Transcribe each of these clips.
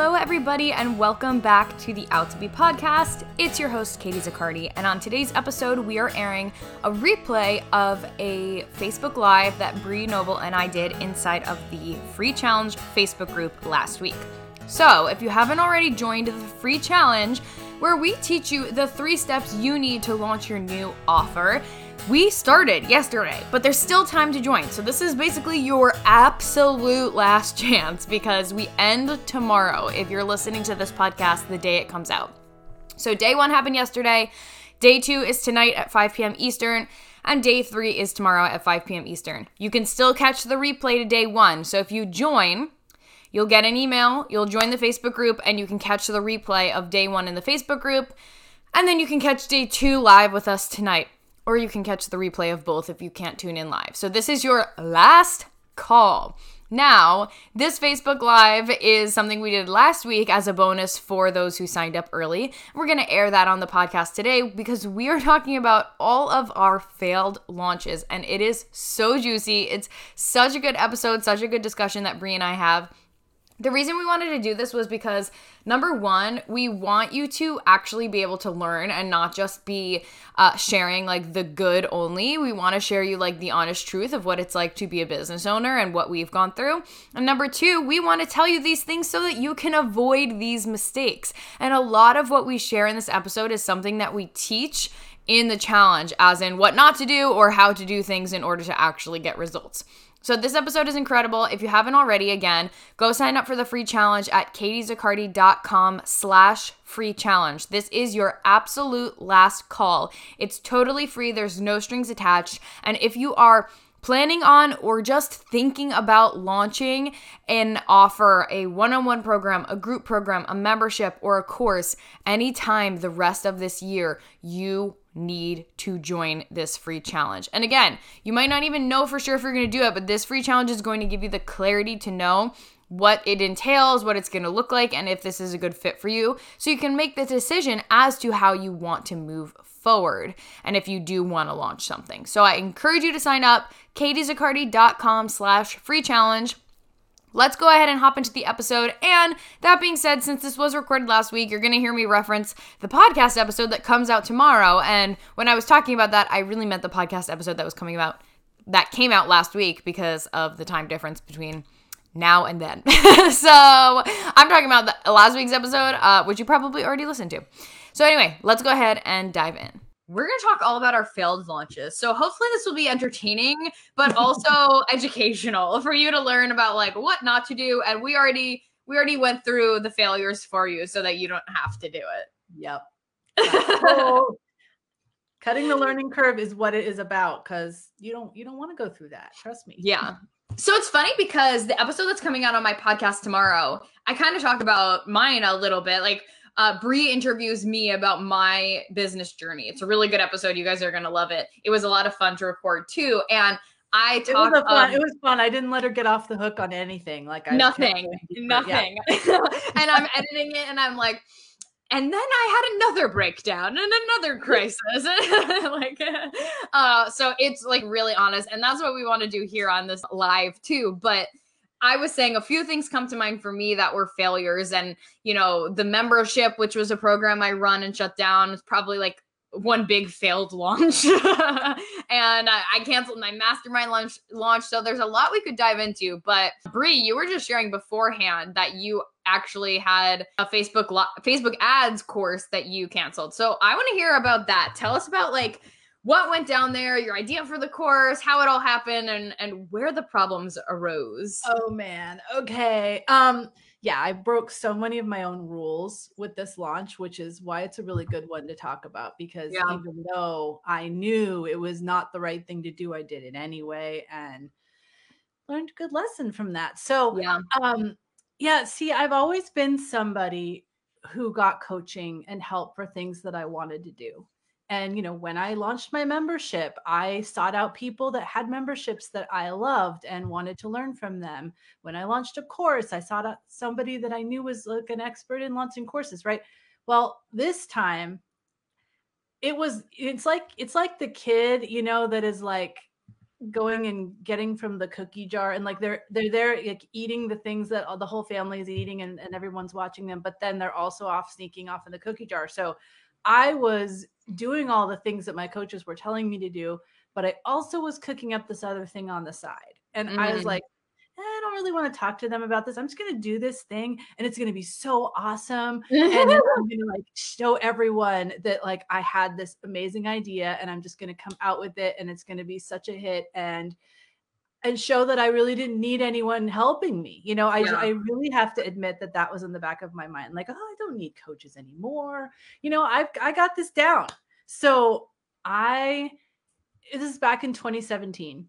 Hello, everybody, and welcome back to the Out to Be podcast. It's your host, Katie Zaccardi, and on today's episode, we are airing a replay of a Facebook Live that Bree Noble and I did inside of the Free Challenge Facebook group last week. So, if you haven't already joined the free challenge, where we teach you the three steps you need to launch your new offer, we started yesterday, but there's still time to join. So, this is basically your absolute last chance because we end tomorrow if you're listening to this podcast the day it comes out. So, day one happened yesterday. Day two is tonight at 5 p.m. Eastern. And day three is tomorrow at 5 p.m. Eastern. You can still catch the replay to day one. So, if you join, You'll get an email, you'll join the Facebook group, and you can catch the replay of day one in the Facebook group. And then you can catch day two live with us tonight or you can catch the replay of both if you can't tune in live. So this is your last call. Now, this Facebook Live is something we did last week as a bonus for those who signed up early. We're going to air that on the podcast today because we are talking about all of our failed launches, and it is so juicy. It's such a good episode, such a good discussion that Bree and I have. The reason we wanted to do this was because number one, we want you to actually be able to learn and not just be uh, sharing like the good only. We want to share you like the honest truth of what it's like to be a business owner and what we've gone through. And number two, we want to tell you these things so that you can avoid these mistakes. And a lot of what we share in this episode is something that we teach in the challenge, as in what not to do or how to do things in order to actually get results. So this episode is incredible. If you haven't already, again, go sign up for the free challenge at katiezaccardi.com slash free challenge. This is your absolute last call. It's totally free. There's no strings attached. And if you are planning on or just thinking about launching an offer, a one on one program, a group program, a membership, or a course anytime the rest of this year, you need to join this free challenge. And again, you might not even know for sure if you're going to do it, but this free challenge is going to give you the clarity to know what it entails, what it's going to look like, and if this is a good fit for you. So you can make the decision as to how you want to move forward and if you do want to launch something. So I encourage you to sign up, katiezaccardi.com slash free challenge. Let's go ahead and hop into the episode. And that being said, since this was recorded last week, you're going to hear me reference the podcast episode that comes out tomorrow. And when I was talking about that, I really meant the podcast episode that was coming out that came out last week because of the time difference between now and then. so I'm talking about the last week's episode, uh, which you probably already listened to. So anyway, let's go ahead and dive in. We're going to talk all about our failed launches. So hopefully this will be entertaining, but also educational for you to learn about like what not to do. And we already we already went through the failures for you so that you don't have to do it. Yep. so, cutting the learning curve is what it is about because you don't you don't want to go through that. Trust me. Yeah. So it's funny because the episode that's coming out on my podcast tomorrow, I kind of talk about mine a little bit. Like uh, Bree interviews me about my business journey. It's a really good episode. You guys are gonna love it. It was a lot of fun to record too, and I talked. It was fun. Um, it was fun. I didn't let her get off the hook on anything. Like I nothing, nothing. Yeah. and I'm editing it, and I'm like, and then I had another breakdown and another crisis. like, uh, so it's like really honest, and that's what we want to do here on this live too. But I was saying a few things come to mind for me that were failures. And, you know, the membership, which was a program I run and shut down, was probably like one big failed launch. and I, I, canceled my mastermind launch, launch. So there's a lot we could dive into. But Bree, you were just sharing beforehand that you actually had a Facebook Facebook ads course that you canceled. So I want to hear about that. Tell us about like what went down there, your idea for the course, how it all happened, and and where the problems arose. Oh man. Okay. Um yeah, I broke so many of my own rules with this launch, which is why it's a really good one to talk about because yeah. even though I knew it was not the right thing to do, I did it anyway and learned a good lesson from that. So, yeah. um yeah, see, I've always been somebody who got coaching and help for things that I wanted to do. And, you know, when I launched my membership, I sought out people that had memberships that I loved and wanted to learn from them. When I launched a course, I sought out somebody that I knew was like an expert in launching courses, right? Well, this time it was, it's like, it's like the kid, you know, that is like, going and getting from the cookie jar and like they're they're there like eating the things that the whole family is eating and, and everyone's watching them but then they're also off sneaking off in the cookie jar so i was doing all the things that my coaches were telling me to do but i also was cooking up this other thing on the side and mm. i was mm. like I don't really want to talk to them about this. I'm just going to do this thing and it's going to be so awesome. and I'm going to like show everyone that like I had this amazing idea and I'm just going to come out with it and it's going to be such a hit and and show that I really didn't need anyone helping me. You know, I yeah. I really have to admit that that was in the back of my mind like, "Oh, I don't need coaches anymore." You know, I've I got this down. So, I this is back in 2017.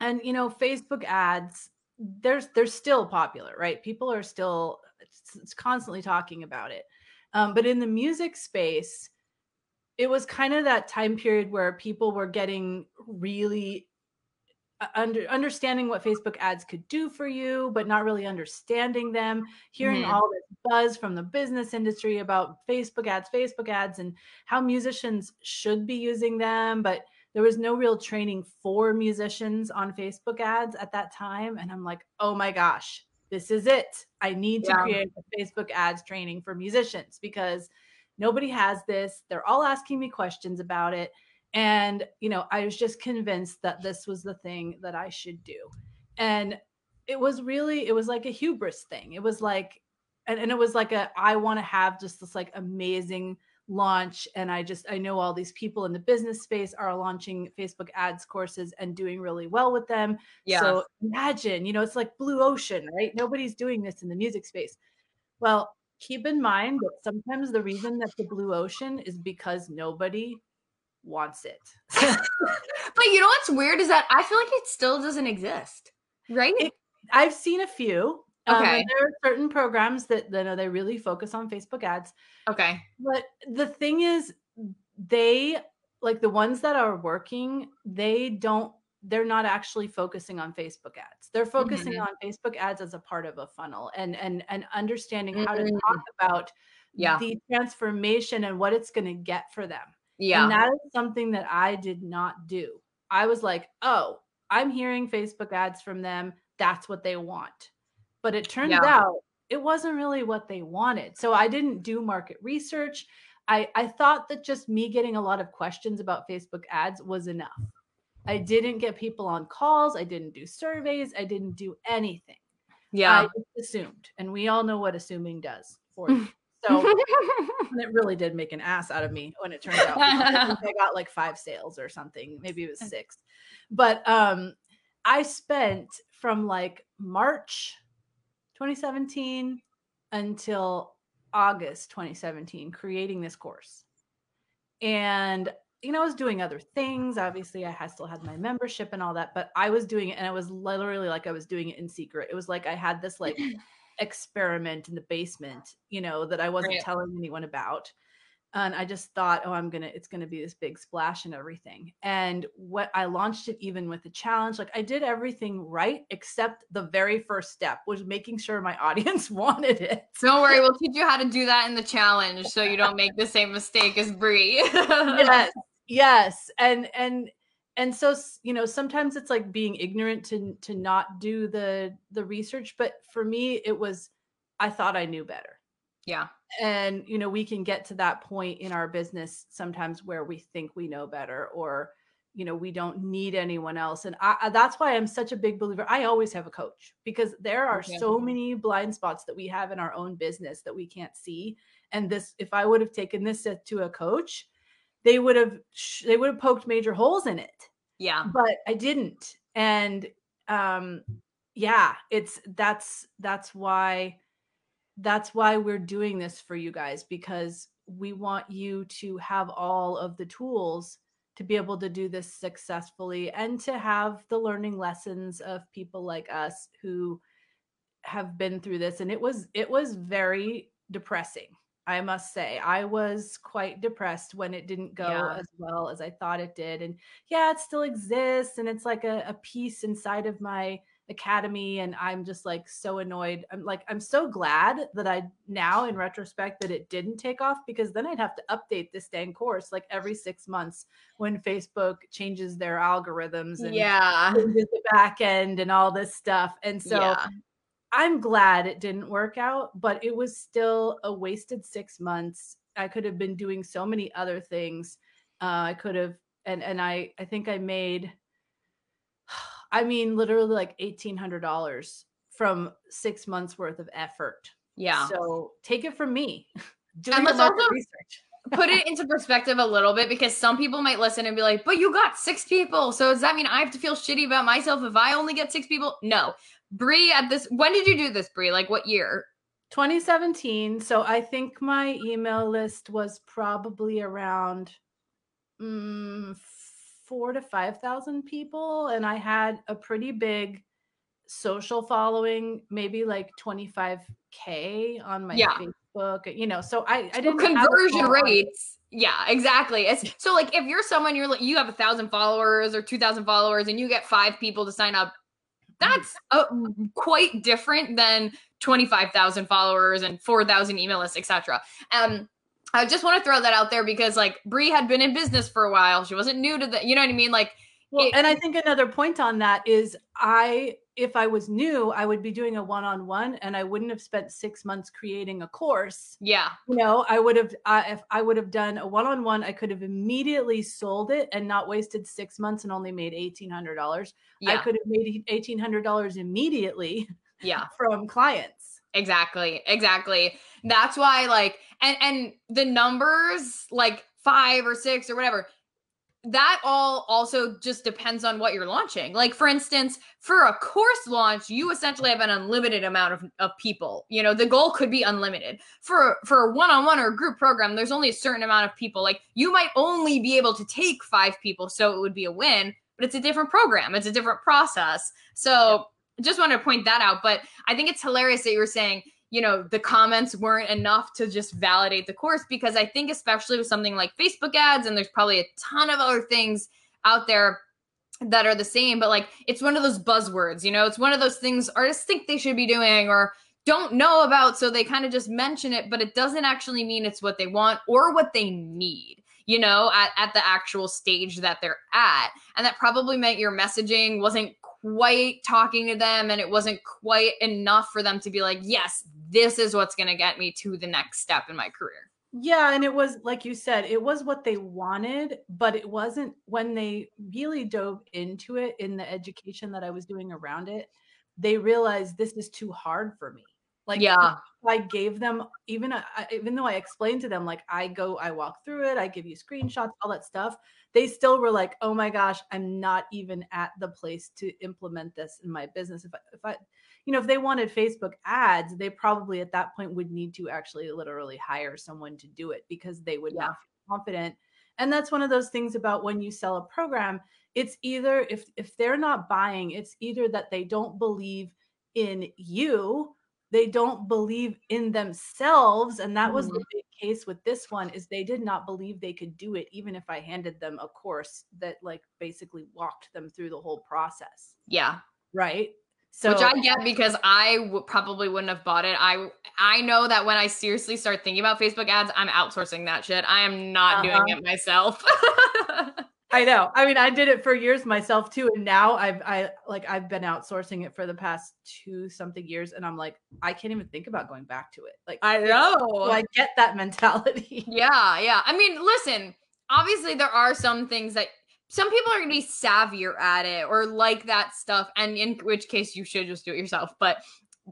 And you know, Facebook ads there's they're still popular, right? People are still it's, it's constantly talking about it. Um, but in the music space, it was kind of that time period where people were getting really under understanding what Facebook ads could do for you, but not really understanding them. Hearing mm-hmm. all this buzz from the business industry about Facebook ads, Facebook ads, and how musicians should be using them, but there was no real training for musicians on Facebook ads at that time. And I'm like, oh my gosh, this is it. I need to yeah. create a Facebook ads training for musicians because nobody has this. They're all asking me questions about it. And, you know, I was just convinced that this was the thing that I should do. And it was really, it was like a hubris thing. It was like, and, and it was like a, I want to have just this like amazing launch. And i just i know all these people in the business space are launching facebook ads courses and doing really well with them. Yeah. so imagine you know it's like blue ocean right? Nobody's doing this in the music space. Well keep in mind that sometimes the reason that the blue ocean is because nobody wants it but you know what's weird is that i feel like it still doesn't exist right it, i've seen a few um, okay. Um, there are certain programs that, that know they really focus on Facebook ads. Okay. But the thing is, they like the ones that are working, they don't they're not actually focusing on Facebook ads. They're focusing mm-hmm. on Facebook ads as a part of a funnel and and and understanding mm-hmm. how to mm. talk about yeah. the transformation and what it's going to get for them. Yeah. And that is something that I did not do. I was like, "Oh, I'm hearing Facebook ads from them. That's what they want." But it turns yeah. out it wasn't really what they wanted. So I didn't do market research. I, I thought that just me getting a lot of questions about Facebook ads was enough. I didn't get people on calls. I didn't do surveys. I didn't do anything. Yeah. I assumed. And we all know what assuming does for you. So it really did make an ass out of me when it turned out. I got like five sales or something. Maybe it was six. But um I spent from like March 2017 until August 2017 creating this course. And you know, I was doing other things. Obviously, I had still had my membership and all that, but I was doing it and it was literally like I was doing it in secret. It was like I had this like experiment in the basement, you know, that I wasn't right. telling anyone about and I just thought, oh, I'm gonna, it's gonna be this big splash and everything. And what I launched it even with the challenge, like I did everything right except the very first step was making sure my audience wanted it. Don't worry, we'll teach you how to do that in the challenge so you don't make the same mistake as Bree. yes, yes, and and and so you know sometimes it's like being ignorant to to not do the the research, but for me it was I thought I knew better yeah. And, you know, we can get to that point in our business sometimes where we think we know better or, you know, we don't need anyone else. And I, that's why I'm such a big believer. I always have a coach because there are okay. so many blind spots that we have in our own business that we can't see. And this, if I would have taken this to a coach, they would have, they would have poked major holes in it. Yeah. But I didn't. And, um, yeah, it's, that's, that's why, that's why we're doing this for you guys because we want you to have all of the tools to be able to do this successfully and to have the learning lessons of people like us who have been through this and it was it was very depressing i must say i was quite depressed when it didn't go yeah. as well as i thought it did and yeah it still exists and it's like a, a piece inside of my academy and i'm just like so annoyed i'm like i'm so glad that i now in retrospect that it didn't take off because then i'd have to update this dang course like every six months when facebook changes their algorithms and yeah the back end and all this stuff and so yeah. I'm glad it didn't work out but it was still a wasted six months i could have been doing so many other things uh, i could have and and i i think i made I mean, literally like $1,800 from six months worth of effort. Yeah. So take it from me. and let's also research. Put it into perspective a little bit because some people might listen and be like, but you got six people. So does that mean I have to feel shitty about myself if I only get six people? No. Bree at this, when did you do this, Bree? Like what year? 2017. So I think my email list was probably around mm, four to 5,000 people. And I had a pretty big social following, maybe like 25K on my yeah. Facebook, you know, so I, I didn't conversion rates. Yeah, exactly. It's so like if you're someone you're like you have a thousand followers or two thousand followers and you get five people to sign up, that's a, quite different than 25,000 followers and 4,000 email lists, etc. Um, I just want to throw that out there because like Bree had been in business for a while. She wasn't new to the, you know what I mean? Like, well, and I think another point on that is I, if I was new, I would be doing a one-on-one and I wouldn't have spent six months creating a course. Yeah. You know, I would have, uh, if I would have done a one-on-one, I could have immediately sold it and not wasted six months and only made $1,800. Yeah. I could have made $1,800 immediately. Yeah. From clients. Exactly. Exactly. That's why like and and the numbers like 5 or 6 or whatever that all also just depends on what you're launching. Like for instance, for a course launch, you essentially have an unlimited amount of, of people. You know, the goal could be unlimited. For for a one-on-one or a group program, there's only a certain amount of people. Like you might only be able to take 5 people, so it would be a win, but it's a different program. It's a different process. So, just want to point that out, but I think it's hilarious that you were saying you know the comments weren't enough to just validate the course because i think especially with something like facebook ads and there's probably a ton of other things out there that are the same but like it's one of those buzzwords you know it's one of those things artists think they should be doing or don't know about so they kind of just mention it but it doesn't actually mean it's what they want or what they need you know at, at the actual stage that they're at. And that probably meant your messaging wasn't quite talking to them and it wasn't quite enough for them to be like yes this is what's going to get me to the next step in my career. Yeah and it was like you said it was what they wanted but it wasn't when they really dove into it in the education that i was doing around it they realized this is too hard for me. Like yeah. i gave them even uh, even though i explained to them like i go i walk through it i give you screenshots all that stuff they still were like oh my gosh i'm not even at the place to implement this in my business. If I, if I you know if they wanted facebook ads they probably at that point would need to actually literally hire someone to do it because they would yeah. not feel confident and that's one of those things about when you sell a program it's either if if they're not buying it's either that they don't believe in you they don't believe in themselves and that was mm-hmm. the big case with this one is they did not believe they could do it even if i handed them a course that like basically walked them through the whole process yeah right so which i get because I w- probably wouldn't have bought it i i know that when i seriously start thinking about facebook ads i'm outsourcing that shit i am not uh-huh. doing it myself I know. I mean, I did it for years myself too, and now I've I like I've been outsourcing it for the past two something years, and I'm like, I can't even think about going back to it. Like, I know. So I get that mentality. Yeah, yeah. I mean, listen. Obviously, there are some things that some people are going to be savvier at it or like that stuff, and in which case you should just do it yourself. But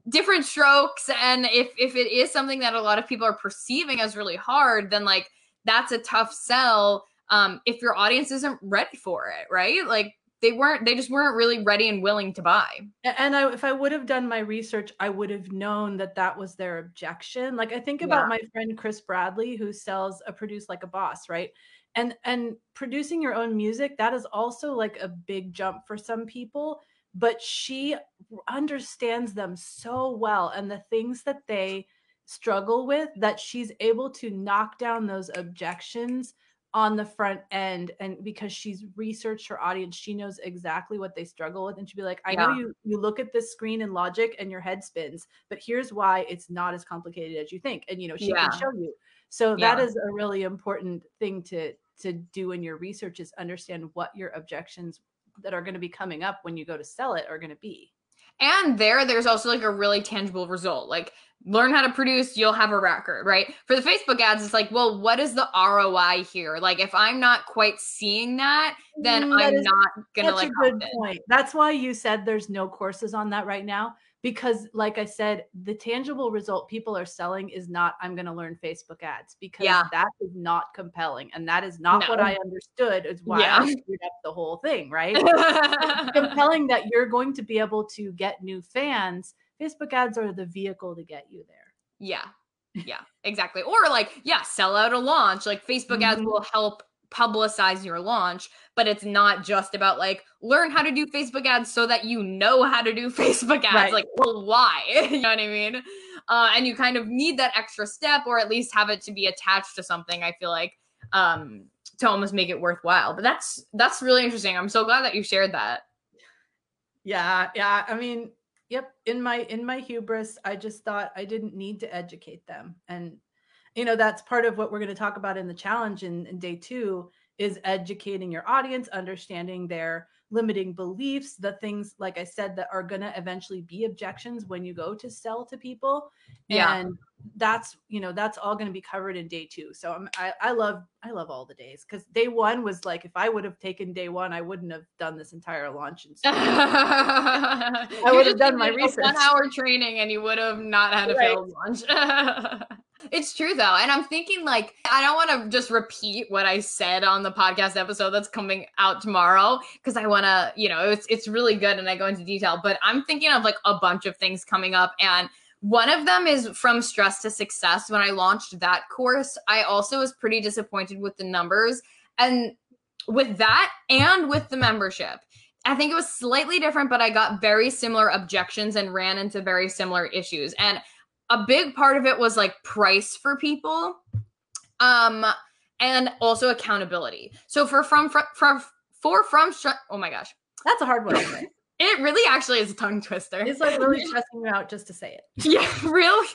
different strokes, and if if it is something that a lot of people are perceiving as really hard, then like that's a tough sell um, if your audience isn't ready for it, right? Like they weren't, they just weren't really ready and willing to buy. And I, if I would have done my research, I would have known that that was their objection. Like I think about yeah. my friend Chris Bradley, who sells a produce like a boss, right? And and producing your own music, that is also like a big jump for some people. But she understands them so well, and the things that they struggle with, that she's able to knock down those objections on the front end and because she's researched her audience she knows exactly what they struggle with and she'd be like i yeah. know you you look at this screen and logic and your head spins but here's why it's not as complicated as you think and you know she yeah. can show you so yeah. that is a really important thing to to do in your research is understand what your objections that are going to be coming up when you go to sell it are going to be. And there there's also like a really tangible result like learn how to produce you'll have a record right? For the facebook ads it's like well what is the roi here? Like if i'm not quite seeing that then mm, that i'm is, not gonna like a good point. That's why you said there's no courses on that right now because like i said the tangible result people are selling is not i'm going to learn facebook ads because yeah. that is not compelling and that is not no. what i understood is why yeah. i screwed up the whole thing right compelling that you're going to be able to get new fans Facebook ads are the vehicle to get you there. Yeah. Yeah, exactly. Or like, yeah, sell out a launch. Like Facebook mm-hmm. ads will help publicize your launch, but it's not just about like learn how to do Facebook ads so that you know how to do Facebook ads. Right. Like, well, why? you know what I mean? Uh, and you kind of need that extra step or at least have it to be attached to something. I feel like um, to almost make it worthwhile. But that's that's really interesting. I'm so glad that you shared that. Yeah, yeah. I mean, yep in my in my hubris i just thought i didn't need to educate them and you know that's part of what we're going to talk about in the challenge in, in day two is educating your audience understanding their limiting beliefs the things like i said that are going to eventually be objections when you go to sell to people. Yeah. and that's you know that's all going to be covered in day two. So I'm, I, I love i love all the days because day one was like if i would have taken day one i wouldn't have done this entire launch and i would have done my research. one hour training and you would have not had a right. failed launch it's true though and i'm thinking like i don't want to just repeat what i said on the podcast episode that's coming out tomorrow because i want to you know it's it's really good and i go into detail but i'm thinking of like a bunch of things coming up and one of them is from stress to success. When I launched that course, I also was pretty disappointed with the numbers. And with that and with the membership, I think it was slightly different, but I got very similar objections and ran into very similar issues. And a big part of it was like price for people. Um, and also accountability. So for from from, for, for from oh my gosh. That's a hard one. It really actually is a tongue twister. It's like really stressing you out just to say it. Yeah, really.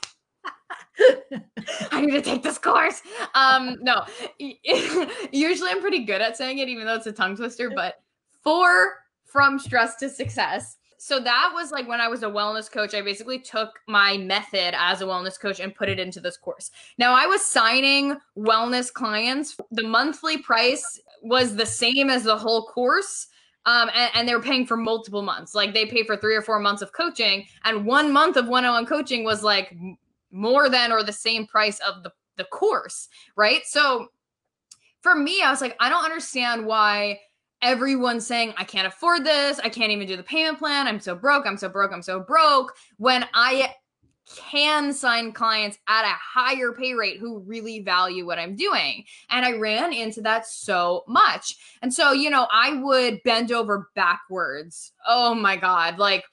I need to take this course. Um, no, usually I'm pretty good at saying it, even though it's a tongue twister. But for from stress to success. So that was like when I was a wellness coach, I basically took my method as a wellness coach and put it into this course. Now I was signing wellness clients. The monthly price was the same as the whole course um, and, and, they were paying for multiple months. Like they pay for three or four months of coaching, and one month of one-on-one coaching was like more than or the same price of the the course, right? So for me, I was like, I don't understand why everyone's saying I can't afford this, I can't even do the payment plan, I'm so broke, I'm so broke, I'm so broke. When I can sign clients at a higher pay rate who really value what I'm doing. And I ran into that so much. And so, you know, I would bend over backwards. Oh my God. Like,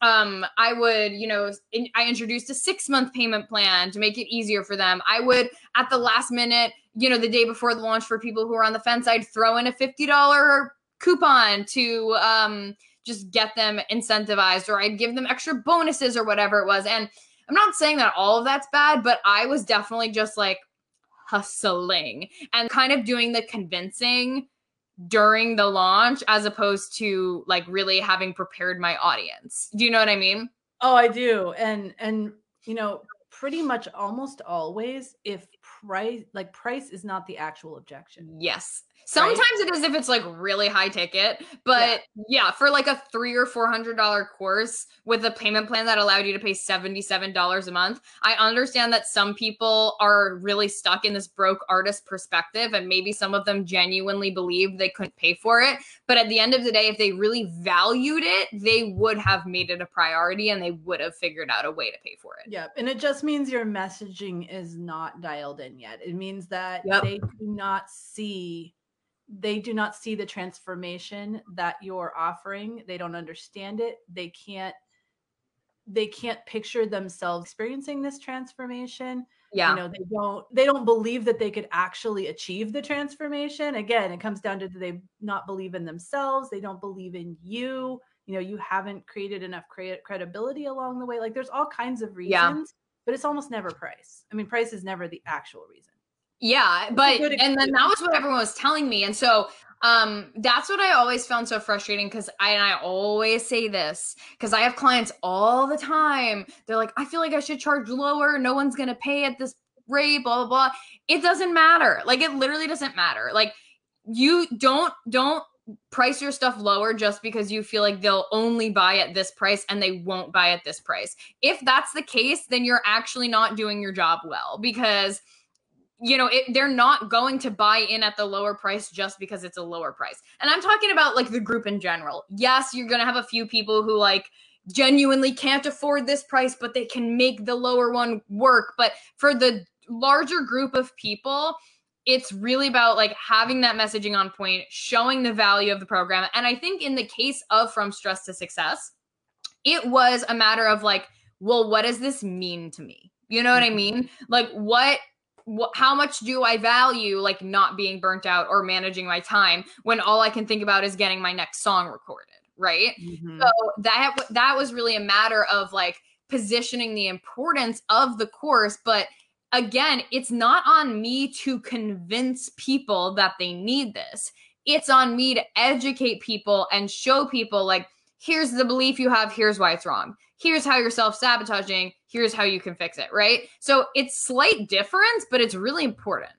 um, I would, you know, in, I introduced a six month payment plan to make it easier for them. I would, at the last minute, you know, the day before the launch for people who are on the fence, I'd throw in a $50 coupon to, um, just get them incentivized or I'd give them extra bonuses or whatever it was. And I'm not saying that all of that's bad, but I was definitely just like hustling and kind of doing the convincing during the launch as opposed to like really having prepared my audience. Do you know what I mean? Oh, I do. And and you know, pretty much almost always if price like price is not the actual objection. Yes. Sometimes right? it is if it's like really high ticket, but yeah. yeah, for like a three or four hundred dollar course with a payment plan that allowed you to pay seventy seven dollars a month, I understand that some people are really stuck in this broke artist perspective, and maybe some of them genuinely believe they couldn't pay for it. But at the end of the day, if they really valued it, they would have made it a priority and they would have figured out a way to pay for it. Yeah, and it just means your messaging is not dialed in yet. It means that yep. they do not see they do not see the transformation that you're offering. They don't understand it. They can't they can't picture themselves experiencing this transformation. Yeah. you know they don't they don't believe that they could actually achieve the transformation. Again it comes down to they not believe in themselves? They don't believe in you. You know you haven't created enough cre- credibility along the way. Like there's all kinds of reasons yeah. but it's almost never price. I mean price is never the actual reason yeah but and then that was what everyone was telling me and so um that's what i always found so frustrating because i and i always say this because i have clients all the time they're like i feel like i should charge lower no one's gonna pay at this rate blah blah blah it doesn't matter like it literally doesn't matter like you don't don't price your stuff lower just because you feel like they'll only buy at this price and they won't buy at this price. If that's the case, then you're actually not doing your job well because you know, it, they're not going to buy in at the lower price just because it's a lower price. And I'm talking about like the group in general. Yes, you're going to have a few people who like genuinely can't afford this price, but they can make the lower one work. But for the larger group of people, it's really about like having that messaging on point, showing the value of the program. And I think in the case of From Stress to Success, it was a matter of like, well, what does this mean to me? You know what I mm-hmm. mean? Like, what how much do I value like not being burnt out or managing my time when all I can think about is getting my next song recorded, right? Mm-hmm. So that that was really a matter of like positioning the importance of the course, but again, it's not on me to convince people that they need this. It's on me to educate people and show people, like, here's the belief you have, here's why it's wrong. Here's how you're self sabotaging, here's how you can fix it, right? So it's slight difference, but it's really important.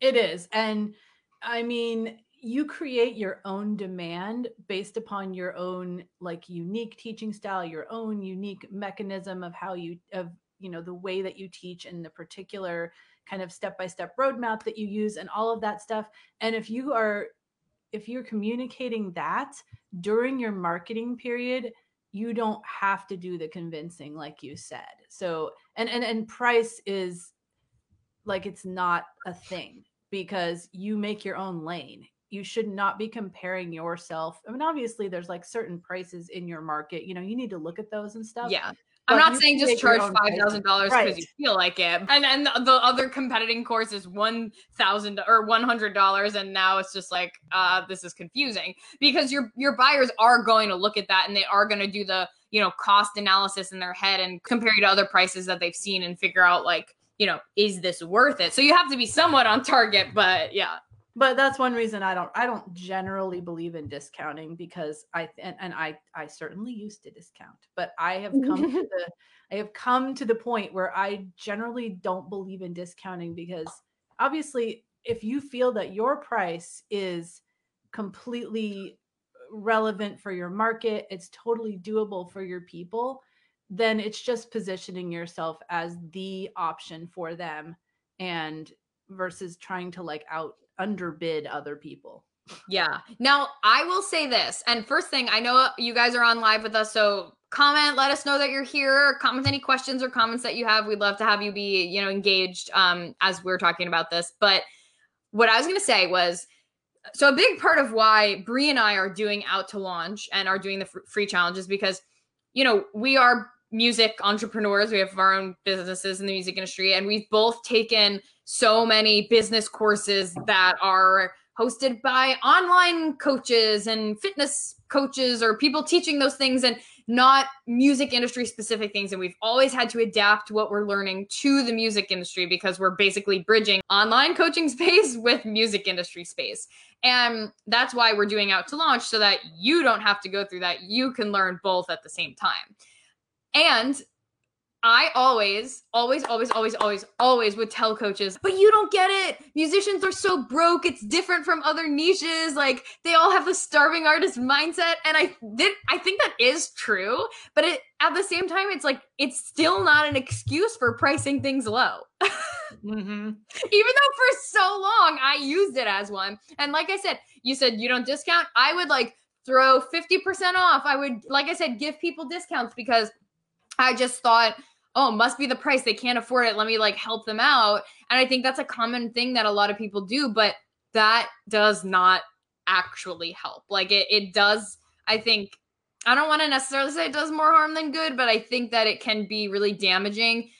It is. And I mean, you create your own demand based upon your own like unique teaching style your own unique mechanism of how you of you know the way that you teach and the particular kind of step by step roadmap that you use and all of that stuff and if you are if you're communicating that during your marketing period you don't have to do the convincing like you said. So and and and price is like it's not a thing because you make your own lane. You should not be comparing yourself i mean obviously there's like certain prices in your market you know you need to look at those and stuff yeah I'm not saying just charge five thousand dollars because you feel like it, and and the other competing course is one thousand or one hundred dollars, and now it's just like uh, this is confusing. Because your your buyers are going to look at that and they are going to do the you know cost analysis in their head and compare you to other prices that they've seen and figure out like you know is this worth it. So you have to be somewhat on target, but yeah but that's one reason I don't I don't generally believe in discounting because I and, and I I certainly used to discount, but I have come to the I have come to the point where I generally don't believe in discounting because obviously if you feel that your price is completely relevant for your market, it's totally doable for your people, then it's just positioning yourself as the option for them and versus trying to like out underbid other people. Yeah. Now, I will say this. And first thing, I know you guys are on live with us, so comment, let us know that you're here. Comment any questions or comments that you have. We'd love to have you be, you know, engaged um as we're talking about this. But what I was going to say was so a big part of why Bree and I are doing out to launch and are doing the free challenges because you know, we are music entrepreneurs. We have our own businesses in the music industry, and we've both taken so many business courses that are hosted by online coaches and fitness coaches or people teaching those things and not music industry specific things. And we've always had to adapt what we're learning to the music industry because we're basically bridging online coaching space with music industry space. And that's why we're doing out to launch so that you don't have to go through that. You can learn both at the same time. And I always, always, always, always, always, always would tell coaches, but you don't get it. Musicians are so broke. It's different from other niches. Like they all have the starving artist mindset. And I did, I think that is true. But it, at the same time, it's like, it's still not an excuse for pricing things low. mm-hmm. Even though for so long I used it as one. And like I said, you said you don't discount. I would like throw 50% off. I would, like I said, give people discounts because I just thought, oh, must be the price. They can't afford it. Let me like help them out. And I think that's a common thing that a lot of people do, but that does not actually help. Like it, it does, I think, I don't want to necessarily say it does more harm than good, but I think that it can be really damaging.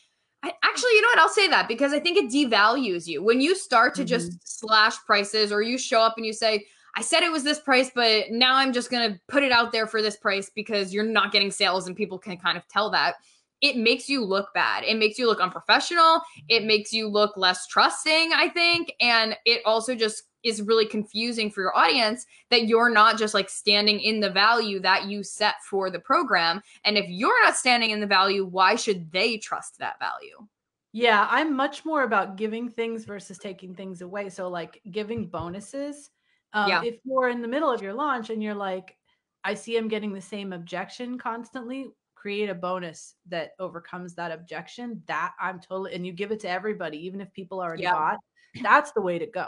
I, actually, you know what? I'll say that because I think it devalues you when you start to mm-hmm. just slash prices or you show up and you say, I said it was this price, but now I'm just going to put it out there for this price because you're not getting sales and people can kind of tell that. It makes you look bad. It makes you look unprofessional. It makes you look less trusting, I think. And it also just is really confusing for your audience that you're not just like standing in the value that you set for the program. And if you're not standing in the value, why should they trust that value? Yeah, I'm much more about giving things versus taking things away. So, like giving bonuses um, yeah. If you're in the middle of your launch and you're like, I see I'm getting the same objection constantly, create a bonus that overcomes that objection. That I'm totally, and you give it to everybody, even if people already yeah. bought. That's the way to go.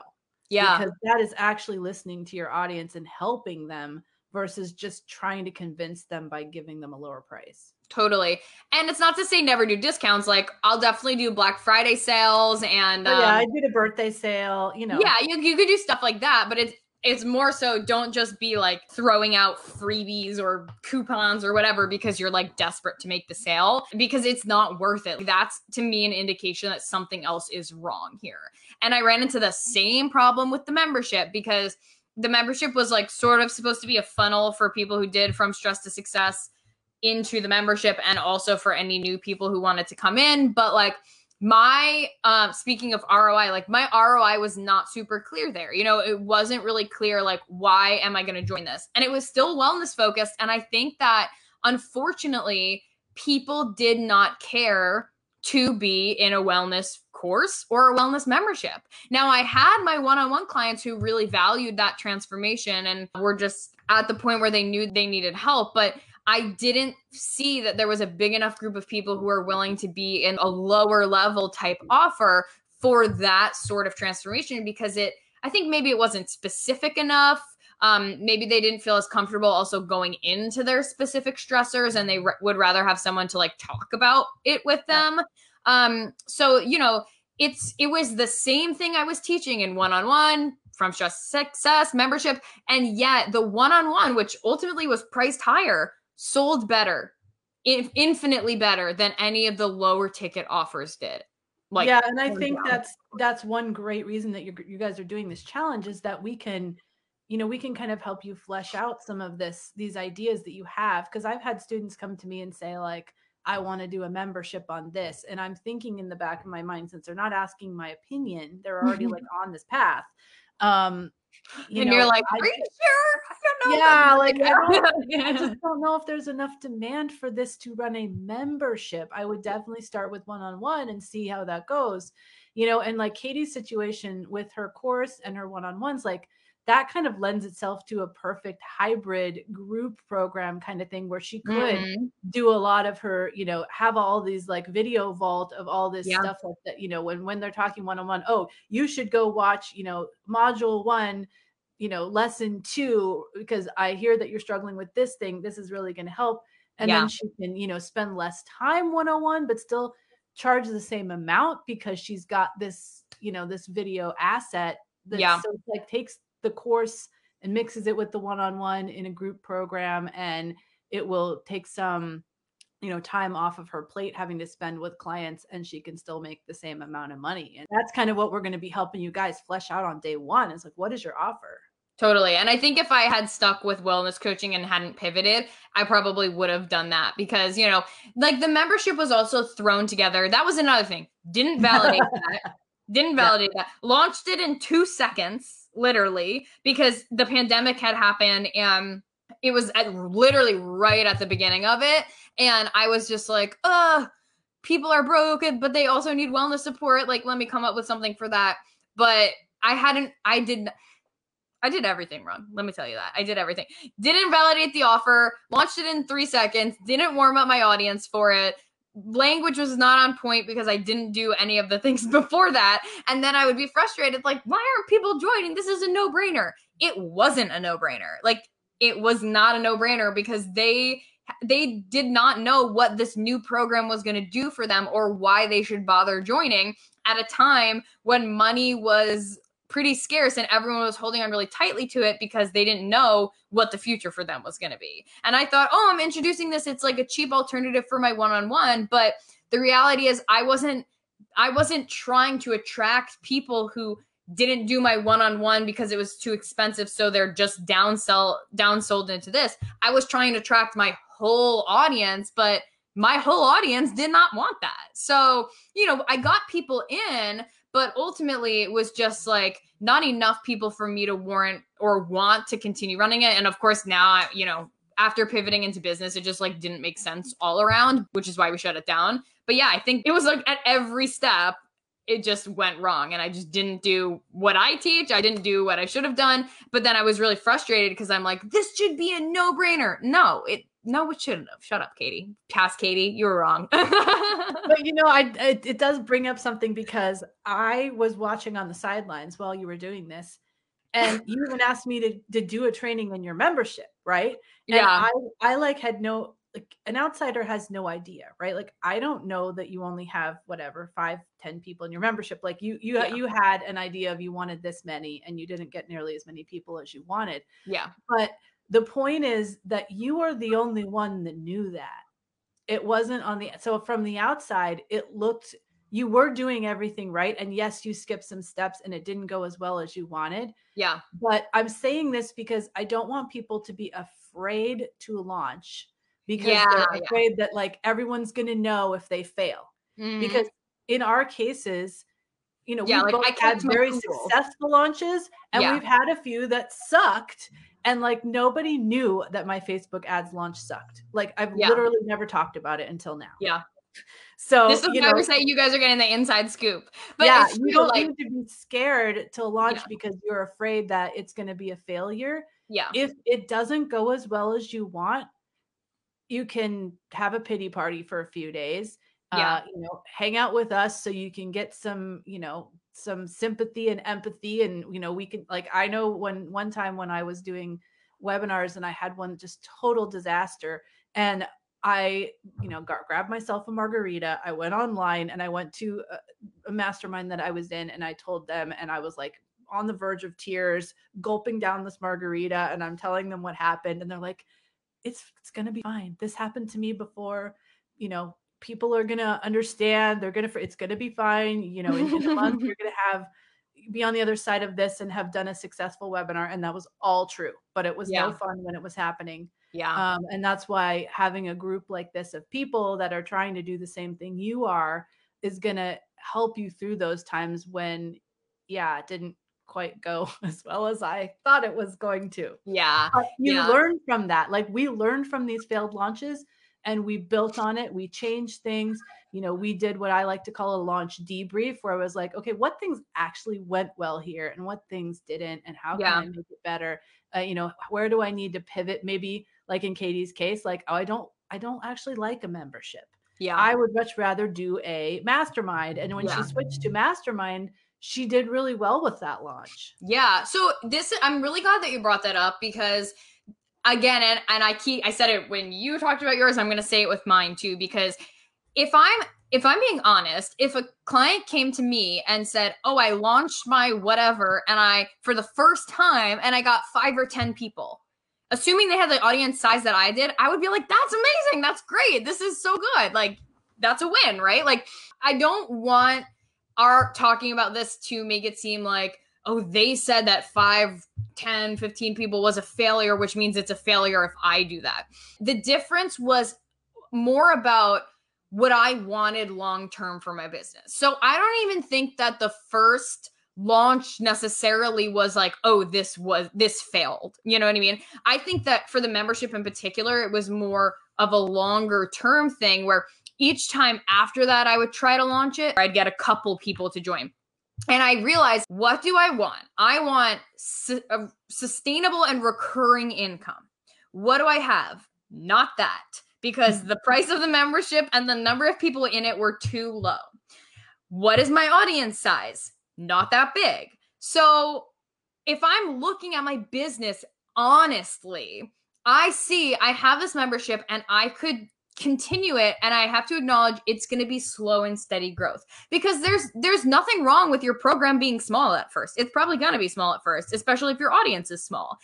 Yeah. Because that is actually listening to your audience and helping them versus just trying to convince them by giving them a lower price. Totally. And it's not to say never do discounts. Like I'll definitely do Black Friday sales and um, yeah, I did a birthday sale, you know. Yeah, you, you could do stuff like that, but it's it's more so don't just be like throwing out freebies or coupons or whatever because you're like desperate to make the sale because it's not worth it. That's to me an indication that something else is wrong here. And I ran into the same problem with the membership because the membership was like sort of supposed to be a funnel for people who did from stress to success into the membership and also for any new people who wanted to come in. But like, my um speaking of ROI like my ROI was not super clear there you know it wasn't really clear like why am I going to join this and it was still wellness focused and I think that unfortunately people did not care to be in a wellness course or a wellness membership. Now I had my one-on-one clients who really valued that transformation and were just at the point where they knew they needed help but I didn't see that there was a big enough group of people who are willing to be in a lower level type offer for that sort of transformation because it, I think maybe it wasn't specific enough. Um, maybe they didn't feel as comfortable also going into their specific stressors and they re- would rather have someone to like talk about it with them. Um, so, you know, it's it was the same thing I was teaching in one-on-one from stress success membership and yet the one-on-one which ultimately was priced higher sold better, infinitely better than any of the lower ticket offers did. Like yeah, and I think down. that's that's one great reason that you you guys are doing this challenge is that we can you know we can kind of help you flesh out some of this these ideas that you have because I've had students come to me and say like I want to do a membership on this and I'm thinking in the back of my mind since they're not asking my opinion they're already like on this path um you and know, you're like, are I, you sure? I don't know. Yeah, like I, don't, I just don't know if there's enough demand for this to run a membership. I would definitely start with one on one and see how that goes. You know, and like Katie's situation with her course and her one on ones, like that kind of lends itself to a perfect hybrid group program kind of thing where she could mm-hmm. do a lot of her you know have all these like video vault of all this yeah. stuff like that you know when when they're talking one-on-one oh you should go watch you know module one you know lesson two because i hear that you're struggling with this thing this is really going to help and yeah. then she can you know spend less time one-on-one but still charge the same amount because she's got this you know this video asset that yeah. so like takes the course and mixes it with the one-on-one in a group program and it will take some you know time off of her plate having to spend with clients and she can still make the same amount of money and that's kind of what we're going to be helping you guys flesh out on day one is like what is your offer Totally. And I think if I had stuck with wellness coaching and hadn't pivoted, I probably would have done that because, you know, like the membership was also thrown together. That was another thing. Didn't validate that. Didn't validate yeah. that. Launched it in two seconds literally, because the pandemic had happened and it was at, literally right at the beginning of it. And I was just like, uh, people are broken, but they also need wellness support. Like, let me come up with something for that. But I hadn't, I didn't. I did everything wrong. Let me tell you that. I did everything. Didn't validate the offer, launched it in three seconds, didn't warm up my audience for it, language was not on point because I didn't do any of the things before that. And then I would be frustrated, like, why aren't people joining? This is a no brainer. It wasn't a no brainer. Like, it was not a no brainer because they they did not know what this new program was going to do for them or why they should bother joining at a time when money was pretty scarce and everyone was holding on really tightly to it because they didn't know what the future for them was going to be. And I thought, oh, I'm introducing this. It's like a cheap alternative for my one on one. But the reality is I wasn't I wasn't trying to attract people who didn't do my one-on-one because it was too expensive so they're just downsell downsold into this i was trying to attract my whole audience but my whole audience did not want that so you know i got people in but ultimately it was just like not enough people for me to warrant or want to continue running it and of course now I, you know after pivoting into business it just like didn't make sense all around which is why we shut it down but yeah i think it was like at every step it just went wrong and I just didn't do what I teach. I didn't do what I should have done. But then I was really frustrated because I'm like, this should be a no-brainer. No, it no, it shouldn't have. Shut up, Katie. Pass, Katie, you were wrong. but you know, I it, it does bring up something because I was watching on the sidelines while you were doing this, and you even asked me to to do a training in your membership, right? And yeah. I I like had no like an outsider has no idea right like i don't know that you only have whatever five ten people in your membership like you you yeah. you had an idea of you wanted this many and you didn't get nearly as many people as you wanted yeah but the point is that you are the only one that knew that it wasn't on the so from the outside it looked you were doing everything right and yes you skipped some steps and it didn't go as well as you wanted yeah but i'm saying this because i don't want people to be afraid to launch because yeah, they're afraid yeah. that like everyone's going to know if they fail. Mm-hmm. Because in our cases, you know, yeah, we've like, both had very cool. successful launches and we've had a few that sucked. And like nobody knew that my Facebook ads launch sucked. Like I've yeah. literally never talked about it until now. Yeah. So this is you know, say you guys are getting the inside scoop. But yeah, you don't like, need to be scared to launch yeah. because you're afraid that it's going to be a failure. Yeah. If it doesn't go as well as you want, you can have a pity party for a few days. Yeah. Uh, you know, hang out with us so you can get some, you know, some sympathy and empathy. And, you know, we can like I know when one time when I was doing webinars and I had one just total disaster. And I, you know, got, grabbed myself a margarita. I went online and I went to a, a, mastermind that I was in and I told them, and I was like on the verge of tears, gulping down this margarita. And I'm telling them what happened. And they're like, it's it's going to be fine. This happened to me before. You know, people are going to understand. They're going to it's going to be fine. You know, in, in a month you're going to have be on the other side of this and have done a successful webinar and that was all true but it was yeah. no fun when it was happening yeah um, and that's why having a group like this of people that are trying to do the same thing you are is going to help you through those times when yeah it didn't quite go as well as I thought it was going to. Yeah. But you yeah. learn from that. Like we learned from these failed launches and we built on it. We changed things. You know, we did what I like to call a launch debrief where I was like, okay, what things actually went well here and what things didn't and how yeah. can I make it better? Uh, you know, where do I need to pivot? Maybe like in Katie's case, like, oh, I don't I don't actually like a membership. Yeah. I would much rather do a mastermind. And when yeah. she switched to mastermind, she did really well with that launch. Yeah. So this I'm really glad that you brought that up because again and, and I keep I said it when you talked about yours, I'm gonna say it with mine too, because if I'm if I'm being honest, if a client came to me and said, "Oh, I launched my whatever and I for the first time and I got 5 or 10 people." Assuming they had the audience size that I did, I would be like, "That's amazing. That's great. This is so good." Like that's a win, right? Like I don't want our talking about this to make it seem like, oh, they said that 5, 10, 15 people was a failure, which means it's a failure if I do that. The difference was more about what I wanted long term for my business. So I don't even think that the first launch necessarily was like oh this was this failed you know what i mean i think that for the membership in particular it was more of a longer term thing where each time after that I would try to launch it, I'd get a couple people to join. And I realized, what do I want? I want su- sustainable and recurring income. What do I have? Not that, because mm-hmm. the price of the membership and the number of people in it were too low. What is my audience size? Not that big. So if I'm looking at my business honestly, I see I have this membership and I could continue it and i have to acknowledge it's going to be slow and steady growth. Because there's there's nothing wrong with your program being small at first. It's probably going to be small at first especially if your audience is small.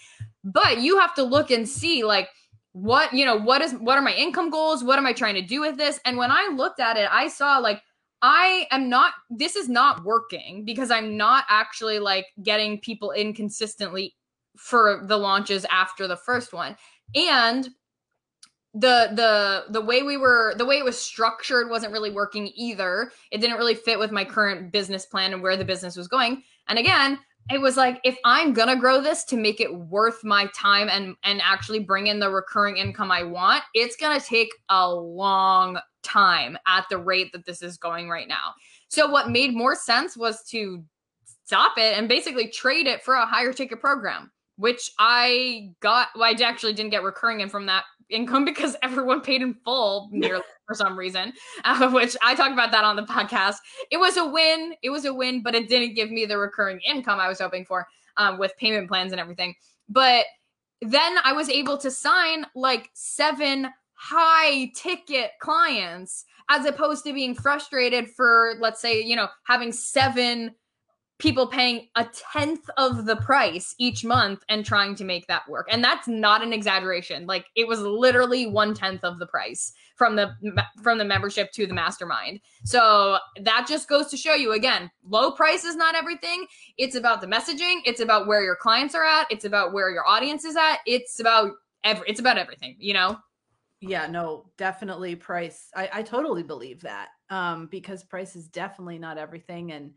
But you have to look and see like what you know what is what are my income goals? What am i trying to do with this? And when i looked at it i saw like i am not this is not working because i'm not actually like getting people in consistently for the launches after the first one. And the the the way we were the way it was structured wasn't really working either. It didn't really fit with my current business plan and where the business was going. And again it was like if i'm gonna grow this to make it worth my time and and actually bring in the recurring income i want it's gonna take a long time at the rate that this is going right now. So what made more sense was to stop it and basically trade it for a higher ticket program which i got well, i actually didn't get recurring in from that income because everyone paid in full nearly for some reason, uh, which I talked about that on the podcast. It was a win. It was a win, but it didn't give me the recurring income I was hoping for um, with payment plans and everything. But then I was able to sign like seven high ticket clients as opposed to being frustrated for, let's say, you know, having seven people paying a tenth of the price each month and trying to make that work. And that's not an exaggeration. Like it was literally one tenth of the price from the from the membership to the mastermind. So that just goes to show you again, low price is not everything. It's about the messaging. It's about where your clients are at. It's about where your audience is at. It's about every. It's about everything. You know. Yeah. No. Definitely price. I, I totally believe that um, because price is definitely not everything and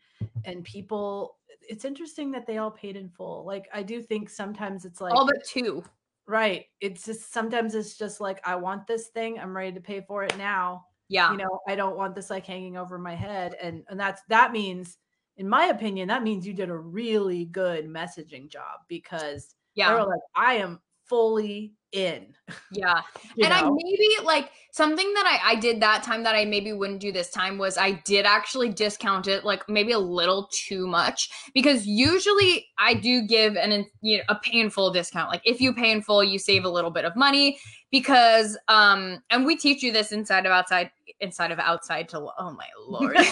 and people it's interesting that they all paid in full like i do think sometimes it's like all but two. Right it's just sometimes it's just like i want this thing i'm ready to pay for it now yeah. you know i don't want this like hanging over my head and and that's that means in my opinion that means you did a really good messaging job because yeah. like i am fully in. Yeah. and know? I maybe like something that I, I did that time that I maybe wouldn't do this time was I did actually discount it like maybe a little too much because usually I do give an you know a painful discount. Like if you pay in full, you save a little bit of money because um and we teach you this inside of outside inside of outside to oh my lord.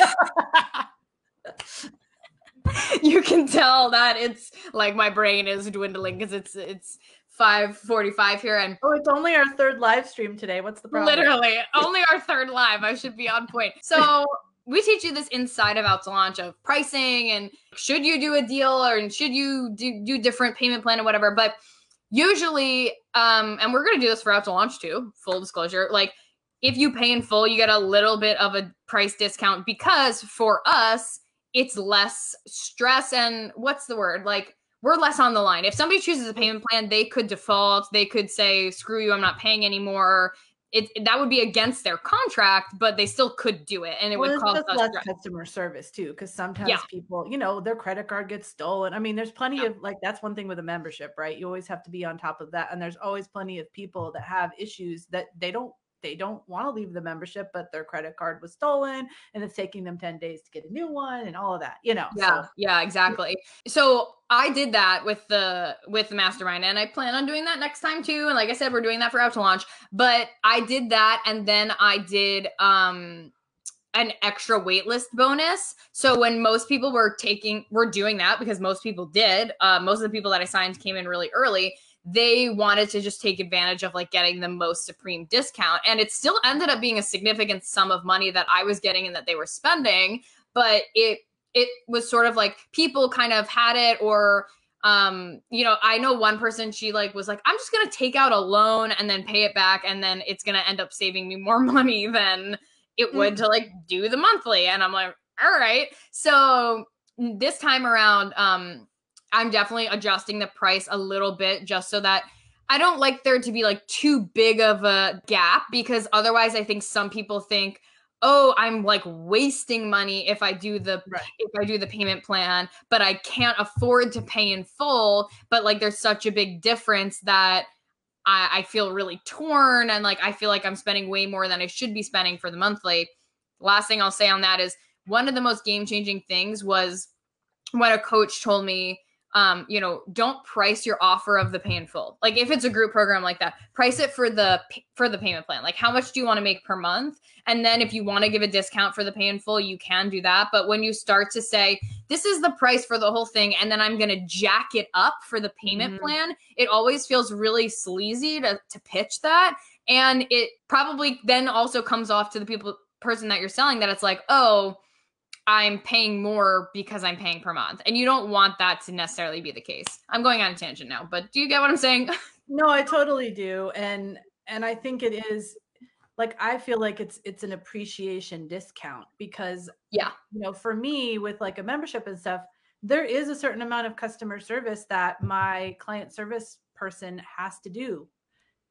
you can tell that it's like my brain is dwindling because it's it's 5:45 here and Oh, it's only our third live stream today. What's the problem? Literally, only our third live. I should be on point. So, we teach you this inside of out to launch of pricing and should you do a deal or should you do, do different payment plan or whatever, but usually um and we're going to do this for out to launch too, full disclosure. Like if you pay in full, you get a little bit of a price discount because for us it's less stress and what's the word? Like we're less on the line. If somebody chooses a payment plan, they could default. They could say, "Screw you, I'm not paying anymore." It, that would be against their contract, but they still could do it, and it well, would cause less stress. customer service too. Because sometimes yeah. people, you know, their credit card gets stolen. I mean, there's plenty yeah. of like that's one thing with a membership, right? You always have to be on top of that, and there's always plenty of people that have issues that they don't they don't want to leave the membership, but their credit card was stolen and it's taking them 10 days to get a new one and all of that, you know. Yeah, so. yeah, exactly. So I did that with the with the mastermind and I plan on doing that next time too. And like I said, we're doing that for out to launch. But I did that and then I did um an extra waitlist bonus. So when most people were taking were doing that because most people did, uh, most of the people that I signed came in really early they wanted to just take advantage of like getting the most supreme discount. And it still ended up being a significant sum of money that i was getting and that they were spending but it it was sort of like people kind of had it or um you know i know one person she like was like i'm just gonna take out a loan and then pay it back and then it's gonna end up saving me more money than it would to like do the monthly. And i'm like all right. So this time around um I'm definitely adjusting the price a little bit just so that I don't like there to be like too big of a gap because otherwise I think some people think oh i'm like wasting money if i do the right. if i do the payment plan but i can't afford to pay in full but like there's such a big difference that I, I feel really torn and like i feel like i'm spending way more than i should be spending for the monthly last thing i'll say on that is one of the most game changing things was when a coach told me um, you know, don't price your offer of the pay in full. Like if it's a group program like that, price it for the for the payment plan. Like how much do you want to make per month? And then if you want to give a discount for the pay in full, you can do that. But when you start to say this is the price for the whole thing, and then I'm going to jack it up for the payment mm-hmm. plan, it always feels really sleazy to to pitch that, and it probably then also comes off to the people person that you're selling that it's like oh I'm paying more because I'm paying per month. And you don't want that to necessarily be the case. I'm going on a tangent now, but do you get what I'm saying? no, I totally do. And and I think it is like I feel like it's it's an appreciation discount because yeah, you know, for me with like a membership and stuff, there is a certain amount of customer service that my client service person has to do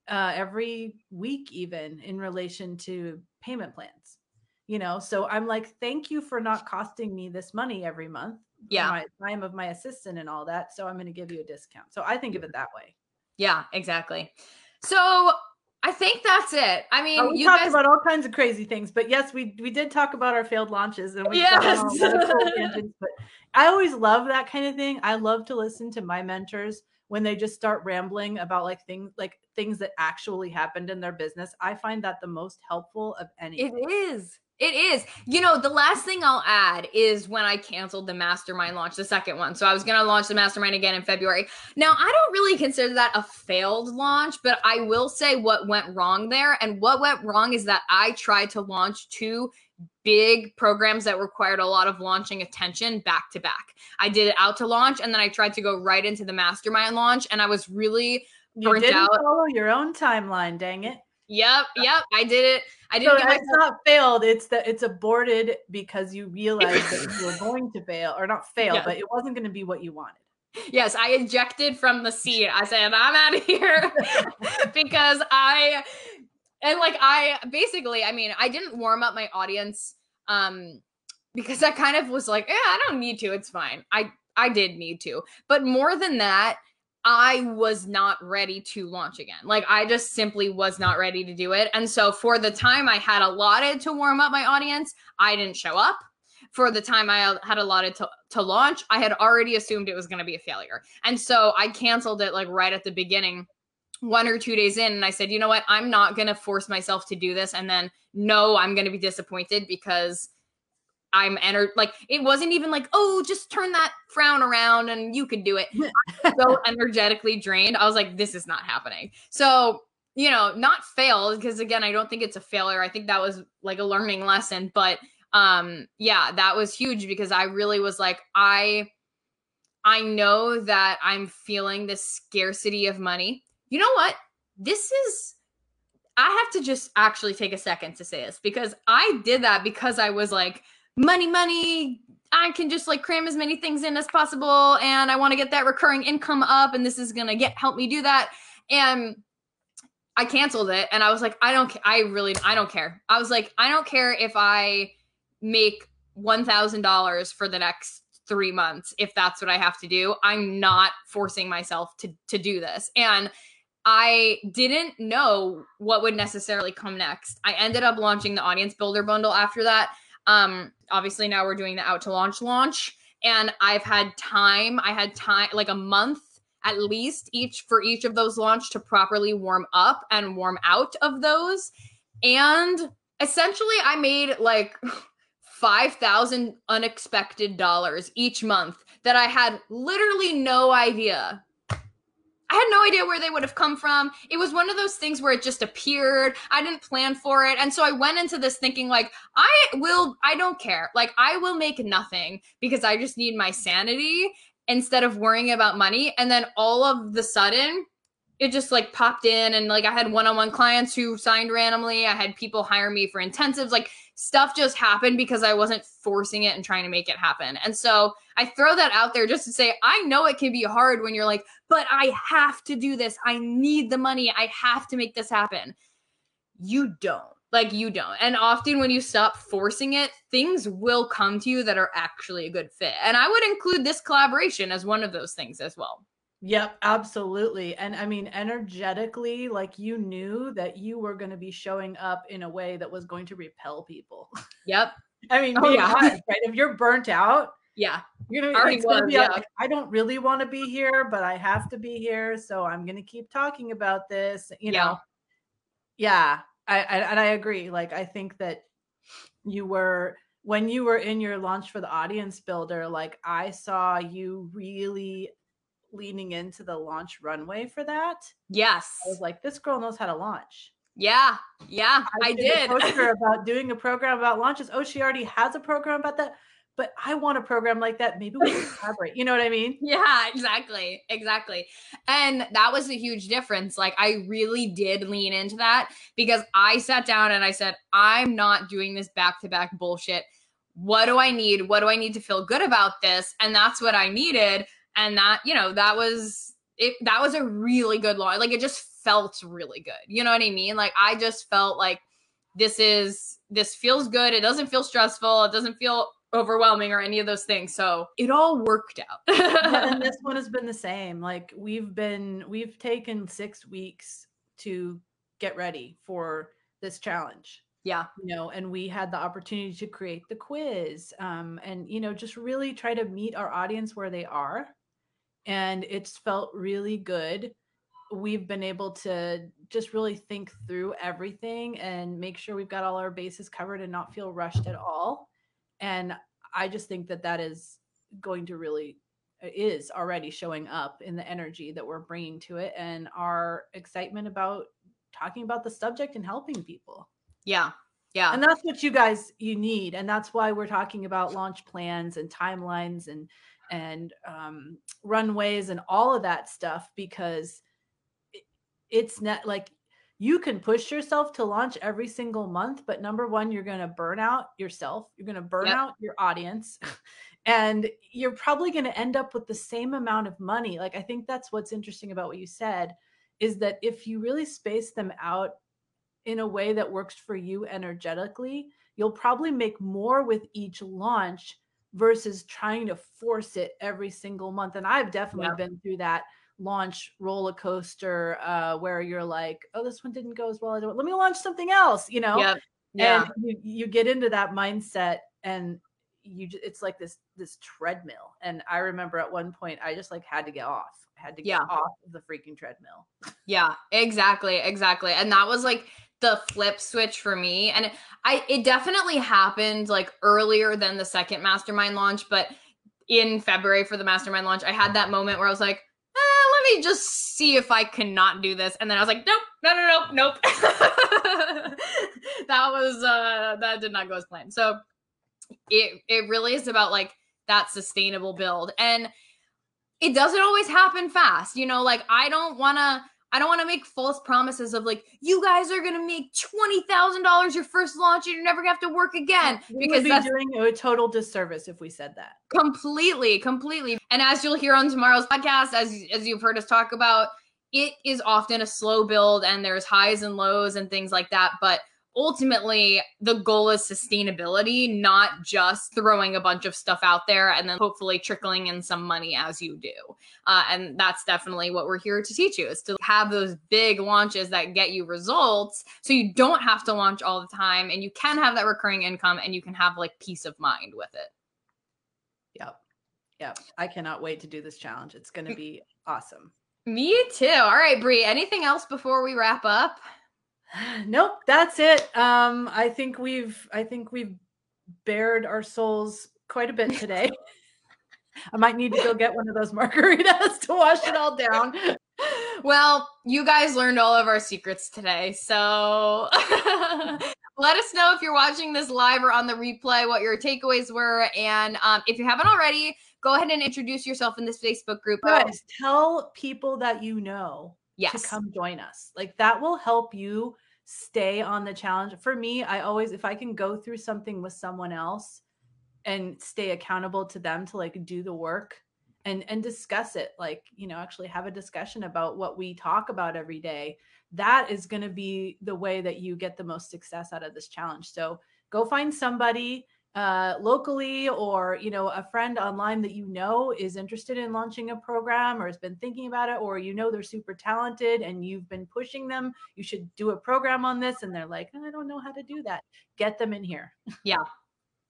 uh, every week, even in relation to payment plans you know so i'm like thank you for not costing me this money every month yeah my time of my assistant and all that so i'm going to give you a discount so i think of it that way yeah exactly so I think that's it. I uh, mean, oh, we talked guys... about all kinds of crazy things, but yes, we we did talk about our failed launches and we yes. tangents, but I always love that kind of thing. I love to listen to my mentors when they just start rambling about like things like things that actually happened in their business. I find that the most helpful of any. It is. It is. You know, the last thing I'll add is when I canceled the mastermind launch, the second one. So I was going to launch the mastermind again in February. Now, I don't really consider that a failed launch, but I will say what went wrong there. And what went wrong is that I tried to launch two big programs that required a lot of launching attention back to back. I did it out to launch and then I tried to go right into the mastermind launch and I was really burnt you didn't out. Follow your own timeline, dang it. Yep, yep. I did it. I didn't. So it's not failed. It's that it's aborted because you realized that you were going to fail, or not fail, yes. but it wasn't going to be what you wanted. Yes, I ejected from the seat. I said, "I'm out of here," because I and like I basically, I mean, I didn't warm up my audience um because I kind of was like, "Yeah, I don't need to. It's fine." I I did need to, but more than that I was not ready to launch again. Like I just simply was not ready to do it. And so for the time I had allotted to warm up my audience, I didn't show up. For the time I had allotted to, to launch, I had already assumed it was going to be a failure. And so I canceled it like right at the beginning, one or two days in. And I said, you know what? I'm not going to force myself to do this. And then no, I'm going to be disappointed because I'm entered like it wasn't even like, oh, just turn that frown around and you could do it. so energetically drained. I was like, this is not happening. So, you know, not fail, because again, I don't think it's a failure. I think that was like a learning lesson. But um, yeah, that was huge because I really was like, I I know that I'm feeling the scarcity of money. You know what? This is I have to just actually take a second to say this because I did that because I was like, money, money. I can just like cram as many things in as possible and I want to get that recurring income up and this is to get help me do that. And I canceled it and I was like I don't I really I don't care. I was like I don't care if I make $1000 for the next 3 months if that's what I have to do. I'm not forcing myself to to do this. And I didn't know what would necessarily come next. I ended up launching the audience builder bundle after that um, obviously now we're doing the out to launch launch, and I've had time. I had time like a month at least each for each of those launch to properly warm up and warm out of those. And essentially, I made like 5,000 unexpected dollars each month that I had literally no idea I had no idea where they would have come from. It was one of those things where it just appeared. I didn't plan for it. And so I went into this thinking like, I will I don't care. Like I will make nothing because I just need my sanity instead of worrying about money. And then all of the sudden, it just like popped in and like I had one-on-one clients who signed randomly. I had people hire me for intensives. Like stuff just happened because I wasn't forcing it and trying to make it happen. And so I throw that out there just to say I know it can be hard when you're like, but I have to do this. I need the money. I have to make this happen. You don't. Like you don't. And often when you stop forcing it, things will come to you that are actually a good fit. And I would include this collaboration as one of those things as well. Yep, absolutely. And I mean, energetically, like you knew that you were going to be showing up in a way that was going to repel people. Yep. I mean, oh, yeah. honest, right? If you're burnt out, Yeah. You're gonna, Already was, be yeah. like, I don't really want to be here, but I have to be here. So I'm gonna keep talking about this. You know. Yeah. I, I and I agree. Like I think that you were when you were in your launch for the audience builder, like I saw you really leaning into the launch runway for that. Yes. I was like, this girl knows how to launch. Yeah, yeah, I, I did. poster about doing a program about launches. Oh, she already has a program about that. But I want a program like that. Maybe we can collaborate. You know what I mean? Yeah, exactly. Exactly. And that was a huge difference. Like, I really did lean into that because I sat down and I said, I'm not doing this back to back bullshit. What do I need? What do I need to feel good about this? And that's what I needed. And that, you know, that was it. That was a really good launch. Like, it just felt really good. You know what I mean? Like I just felt like this is this feels good. It doesn't feel stressful. It doesn't feel overwhelming or any of those things. So it all worked out. and this one has been the same. Like we've been we've taken 6 weeks to get ready for this challenge. Yeah. You know, and we had the opportunity to create the quiz um and you know just really try to meet our audience where they are. And it's felt really good we've been able to just really think through everything and make sure we've got all our bases covered and not feel rushed at all. And I just think that that is going to really uh, is already showing up in the energy that we're bringing to it and our excitement about talking about the subject and helping people. Yeah. Yeah. And that's what you guys you need and that's why we're talking about launch plans and timelines and and um, runways and all of that stuff because it's not like you can push yourself to launch every single month, but number one, you're going to burn out yourself. You're going to burn yep. out your audience. and you're probably going to end up with the same amount of money. Like, I think that's what's interesting about what you said is that if you really space them out in a way that works for you energetically, you'll probably make more with each launch versus trying to force it every single month. And I've definitely been through that launch roller coaster uh, where you're like, oh, this one didn't go as well. Let me launch something else, you know? Yep. Yeah. And you, you get into that mindset and you it's like this this treadmill. And I remember at one point I just like had to get off. I had to get yeah. off of the freaking treadmill. yeah, exactly, exactly. And that was like the flip switch for me. And I it definitely happened like earlier than the second mastermind launch, but in February for the mastermind launch, I had that moment where I was like, let me just see if I cannot do this. And then I was like, nope, no, no, no, nope. that was uh that did not go as planned. So it it really is about like that sustainable build. And it doesn't always happen fast. You know, like I don't wanna I don't want to make false promises of like you guys are gonna make twenty thousand dollars your first launch and you're never gonna have to work again we because be that's doing a total disservice if we said that completely, completely. And as you'll hear on tomorrow's podcast, as as you've heard us talk about, it is often a slow build and there's highs and lows and things like that. But ultimately the goal is sustainability, not just throwing a bunch of stuff out there and then hopefully trickling in some money as you do. Uh, and that's definitely what we're here to teach you is to have those big launches that get you results so you don't have to launch all the time and you can have that recurring income and you can have like peace of mind with it. Yep. Yep. I cannot wait to do this challenge. It's going to be awesome. Me too. All right, Bree. Anything else before we wrap up? nope, that's it. Um, I think we've I think we've bared our souls quite a bit today. I might need to go get one of those margaritas to wash it all down. Well, you guys learned all of our secrets today. So let us know if you're watching this live or on the replay what your takeaways were. And um, if you haven't already, go ahead and introduce yourself in this Facebook group. Guys, tell people that you know yes. to come join us. Like that will help you stay on the challenge. For me, I always, if I can go through something with someone else and stay accountable to them to like do the work and and discuss it like you know actually have a discussion about what we talk about every day that is going to be the way that you get the most success out of this challenge so go find somebody uh, locally or you know a friend online that you know is interested in launching a program or has been thinking about it or you know they're super talented and you've been pushing them you should do a program on this and they're like i don't know how to do that get them in here yeah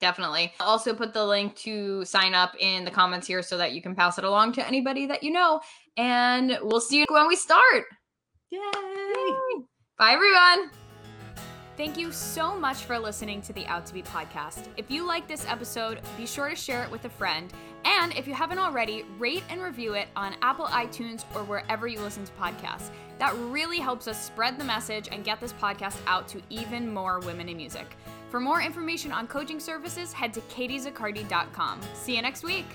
Definitely. I'll also put the link to sign up in the comments here so that you can pass it along to anybody that you know. And we'll see you when we start. Yay! Yay. Bye, everyone. Thank you so much for listening to the Out to Be podcast. If you like this episode, be sure to share it with a friend. And if you haven't already, rate and review it on Apple iTunes or wherever you listen to podcasts. That really helps us spread the message and get this podcast out to even more women in music. For more information on coaching services, head to katiezaccardi.com. See you next week.